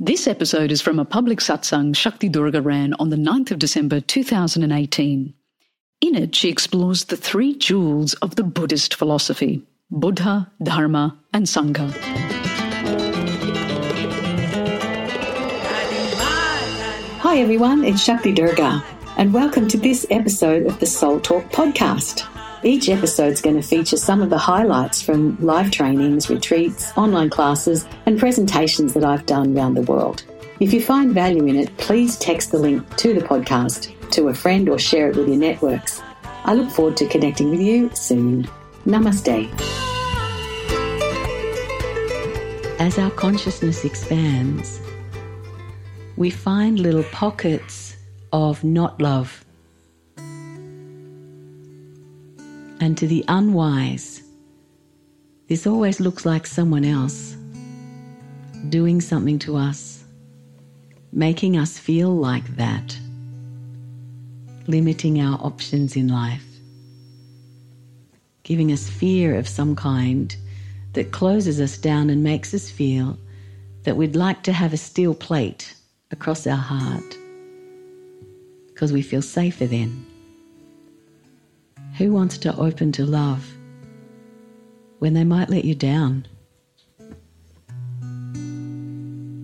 This episode is from a public satsang Shakti Durga ran on the 9th of December 2018. In it, she explores the three jewels of the Buddhist philosophy Buddha, Dharma, and Sangha. Hi everyone, it's Shakti Durga, and welcome to this episode of the Soul Talk podcast. Each episode is going to feature some of the highlights from live trainings, retreats, online classes, and presentations that I've done around the world. If you find value in it, please text the link to the podcast to a friend or share it with your networks. I look forward to connecting with you soon. Namaste. As our consciousness expands, we find little pockets of not love And to the unwise, this always looks like someone else doing something to us, making us feel like that, limiting our options in life, giving us fear of some kind that closes us down and makes us feel that we'd like to have a steel plate across our heart because we feel safer then. Who wants to open to love when they might let you down?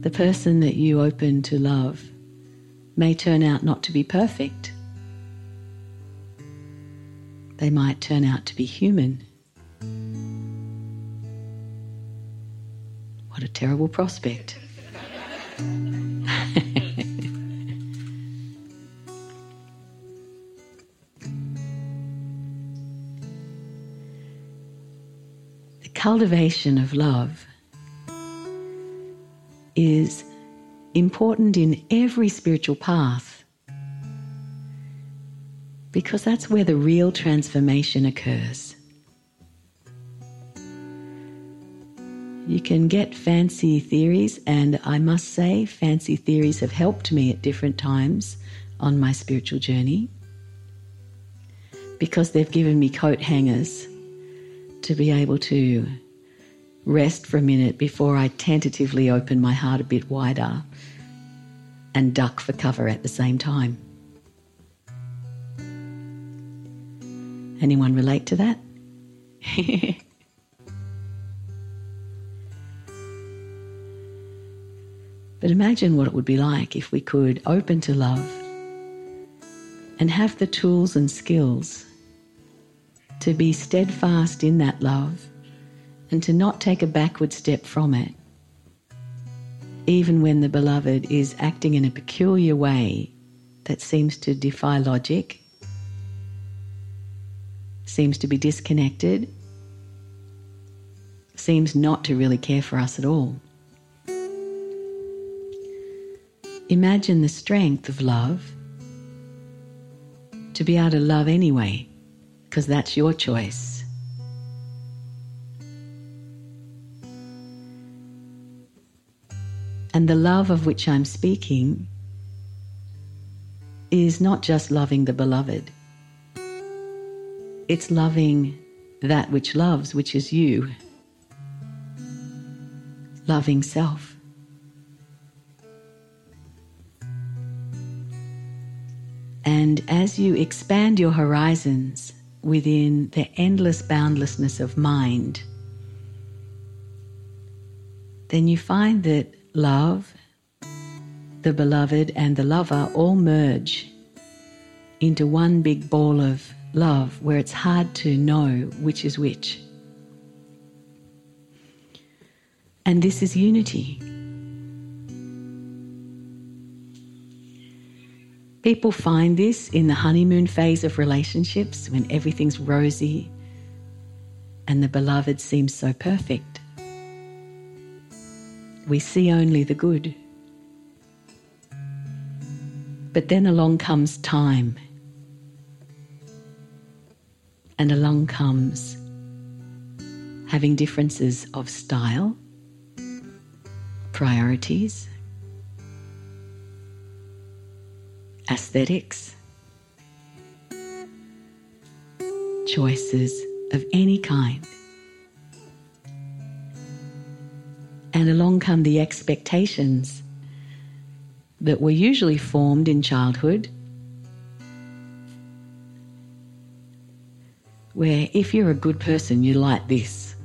The person that you open to love may turn out not to be perfect. They might turn out to be human. What a terrible prospect. Cultivation of love is important in every spiritual path because that's where the real transformation occurs. You can get fancy theories, and I must say, fancy theories have helped me at different times on my spiritual journey because they've given me coat hangers to be able to rest for a minute before I tentatively open my heart a bit wider and duck for cover at the same time. Anyone relate to that? but imagine what it would be like if we could open to love and have the tools and skills to be steadfast in that love and to not take a backward step from it, even when the beloved is acting in a peculiar way that seems to defy logic, seems to be disconnected, seems not to really care for us at all. Imagine the strength of love to be able to love anyway because that's your choice. And the love of which I'm speaking is not just loving the beloved, it's loving that which loves, which is you, loving self. And as you expand your horizons, within the endless boundlessness of mind, then you find that love, the beloved, and the lover all merge into one big ball of love where it's hard to know which is which. And this is unity. People find this in the honeymoon phase of relationships when everything's rosy and the beloved seems so perfect. We see only the good. But then along comes time, and along comes having differences of style, priorities, aesthetics, choices of any kind. And along come the expectations that were usually formed in childhood, where if you're a good person, you're like this.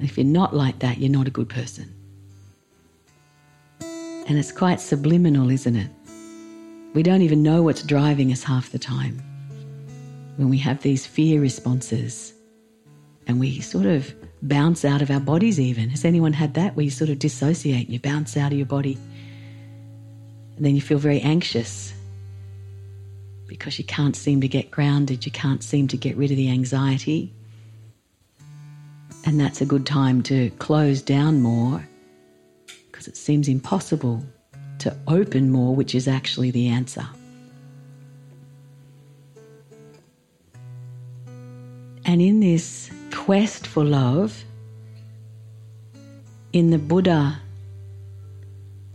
If you're not like that, you're not a good person. And it's quite subliminal, isn't it? We don't even know what's driving us half the time when we have these fear responses and we sort of bounce out of our bodies, even. Has anyone had that where you sort of dissociate and you bounce out of your body? And then you feel very anxious because you can't seem to get grounded, you can't seem to get rid of the anxiety. And that's a good time to close down more because it seems impossible to open more, which is actually the answer. And in this quest for love, in the Buddha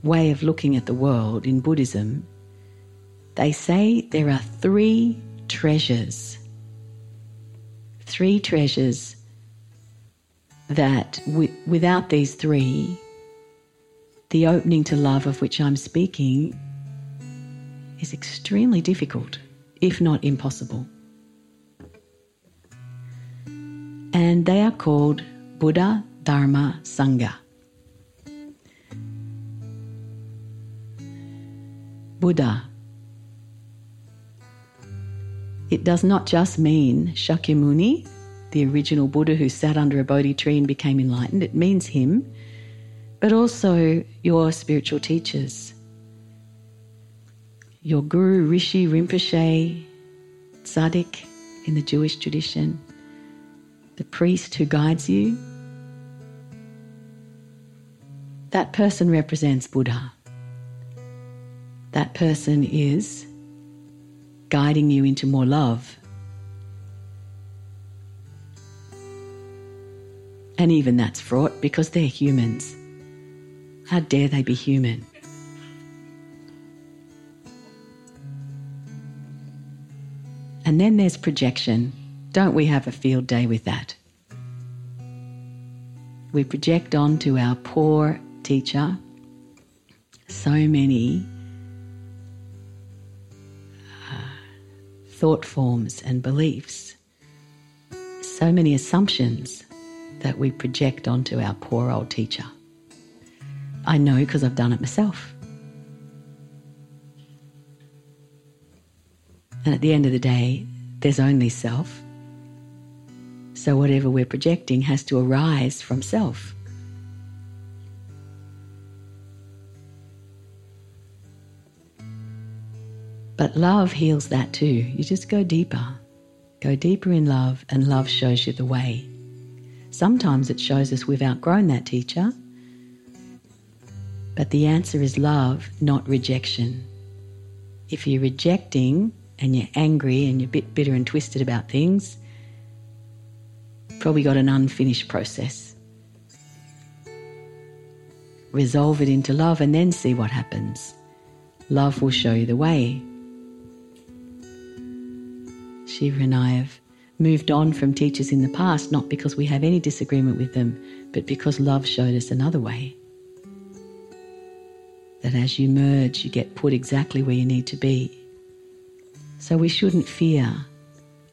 way of looking at the world, in Buddhism, they say there are three treasures. Three treasures that w- without these three, the opening to love of which I'm speaking is extremely difficult, if not impossible. And they are called Buddha, Dharma, Sangha. Buddha. It does not just mean Shakyamuni, the original Buddha who sat under a Bodhi tree and became enlightened. It means him but also your spiritual teachers, your guru, Rishi, Rinpoche, Tzaddik in the Jewish tradition, the priest who guides you. That person represents Buddha. That person is guiding you into more love. And even that's fraught because they're humans. How dare they be human? And then there's projection. Don't we have a field day with that? We project onto our poor teacher so many uh, thought forms and beliefs, so many assumptions that we project onto our poor old teacher. I know because I've done it myself. And at the end of the day, there's only self. So whatever we're projecting has to arise from self. But love heals that too. You just go deeper. Go deeper in love, and love shows you the way. Sometimes it shows us we've outgrown that teacher, but the answer is love, not rejection. If you're rejecting and you're angry and you're a bit bitter and twisted about things, probably got an unfinished process. Resolve it into love and then see what happens. Love will show you the way. Shiva and I have moved on from teachers in the past, not because we have any disagreement with them, but because love showed us another way that as you merge, you get put exactly where you need to be. So we shouldn't fear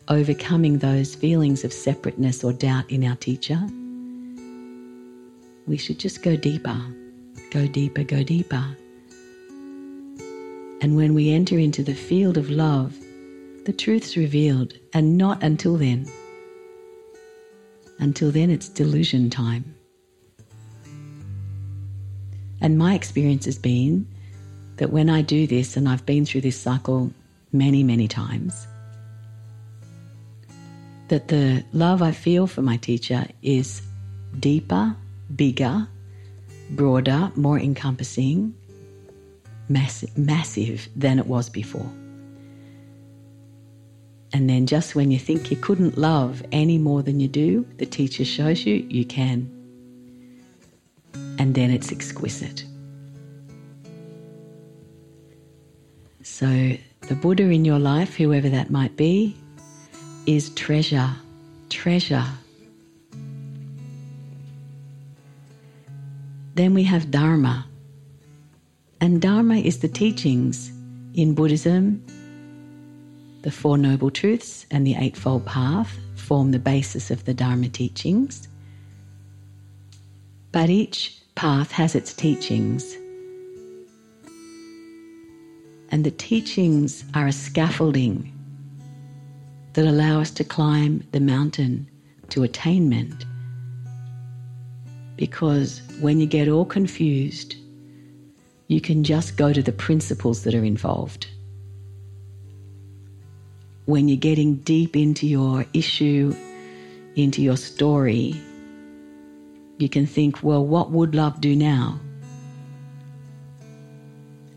overcoming those feelings of separateness or doubt in our teacher. We should just go deeper, go deeper, go deeper. And when we enter into the field of love, the truth's revealed, and not until then. Until then, it's delusion time. And my experience has been that when I do this, and I've been through this cycle many, many times, that the love I feel for my teacher is deeper, bigger, broader, more encompassing, massive, massive than it was before. And then just when you think you couldn't love any more than you do, the teacher shows you you can and then it's exquisite. So, the Buddha in your life, whoever that might be, is treasure, treasure. Then we have Dharma. And Dharma is the teachings in Buddhism. The Four Noble Truths and the Eightfold Path form the basis of the Dharma teachings. But each path has its teachings. And the teachings are a scaffolding that allow us to climb the mountain to attainment. Because when you get all confused, you can just go to the principles that are involved. When you're getting deep into your issue, into your story, you can think, well, what would love do now?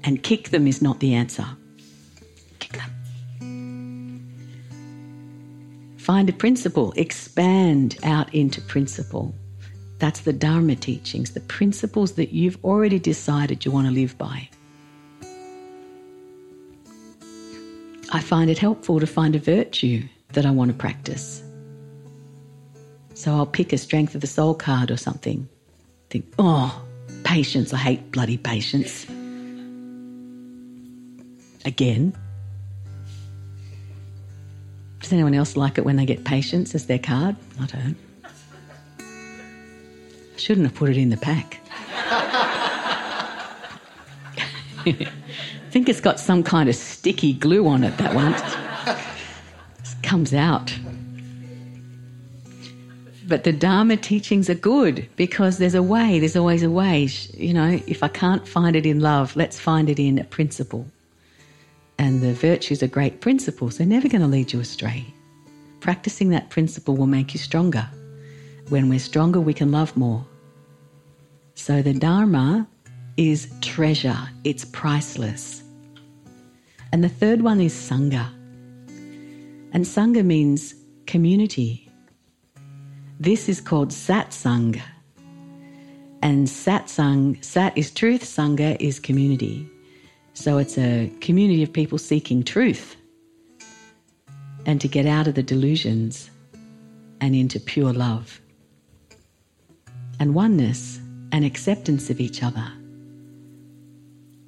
And kick them is not the answer. Find a principle, expand out into principle. That's the Dharma teachings, the principles that you've already decided you want to live by. I find it helpful to find a virtue that I want to practice. So I'll pick a strength of the soul card or something. Think, oh, patience, I hate bloody patience. Again, does anyone else like it when they get patience as their card? I don't. I shouldn't have put it in the pack. I think it's got some kind of sticky glue on it, that one. It comes out. But the Dharma teachings are good because there's a way, there's always a way. You know, if I can't find it in love, let's find it in a principle. And the virtues are great principles, they're never going to lead you astray. Practicing that principle will make you stronger. When we're stronger, we can love more. So the Dharma is treasure, it's priceless. And the third one is Sangha. And Sangha means community. This is called Satsang. And Satsang, Sat is truth, Sangha is community. So it's a community of people seeking truth and to get out of the delusions and into pure love and oneness and acceptance of each other.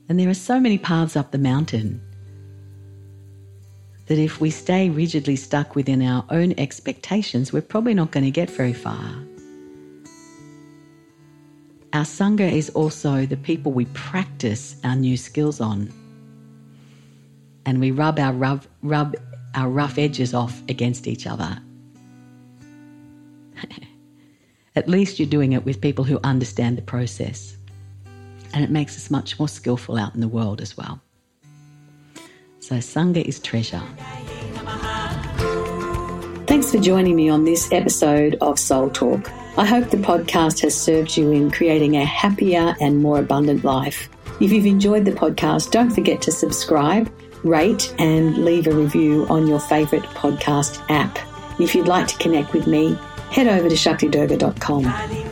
And there are so many paths up the mountain that if we stay rigidly stuck within our own expectations, we're probably not going to get very far. Our Sangha is also the people we practice our new skills on. And we rub our, rub, rub our rough edges off against each other. At least you're doing it with people who understand the process. And it makes us much more skillful out in the world as well. So, Sangha is treasure. Thanks for joining me on this episode of Soul Talk. I hope the podcast has served you in creating a happier and more abundant life. If you've enjoyed the podcast, don't forget to subscribe, rate, and leave a review on your favourite podcast app. If you'd like to connect with me, head over to shaktidurga.com.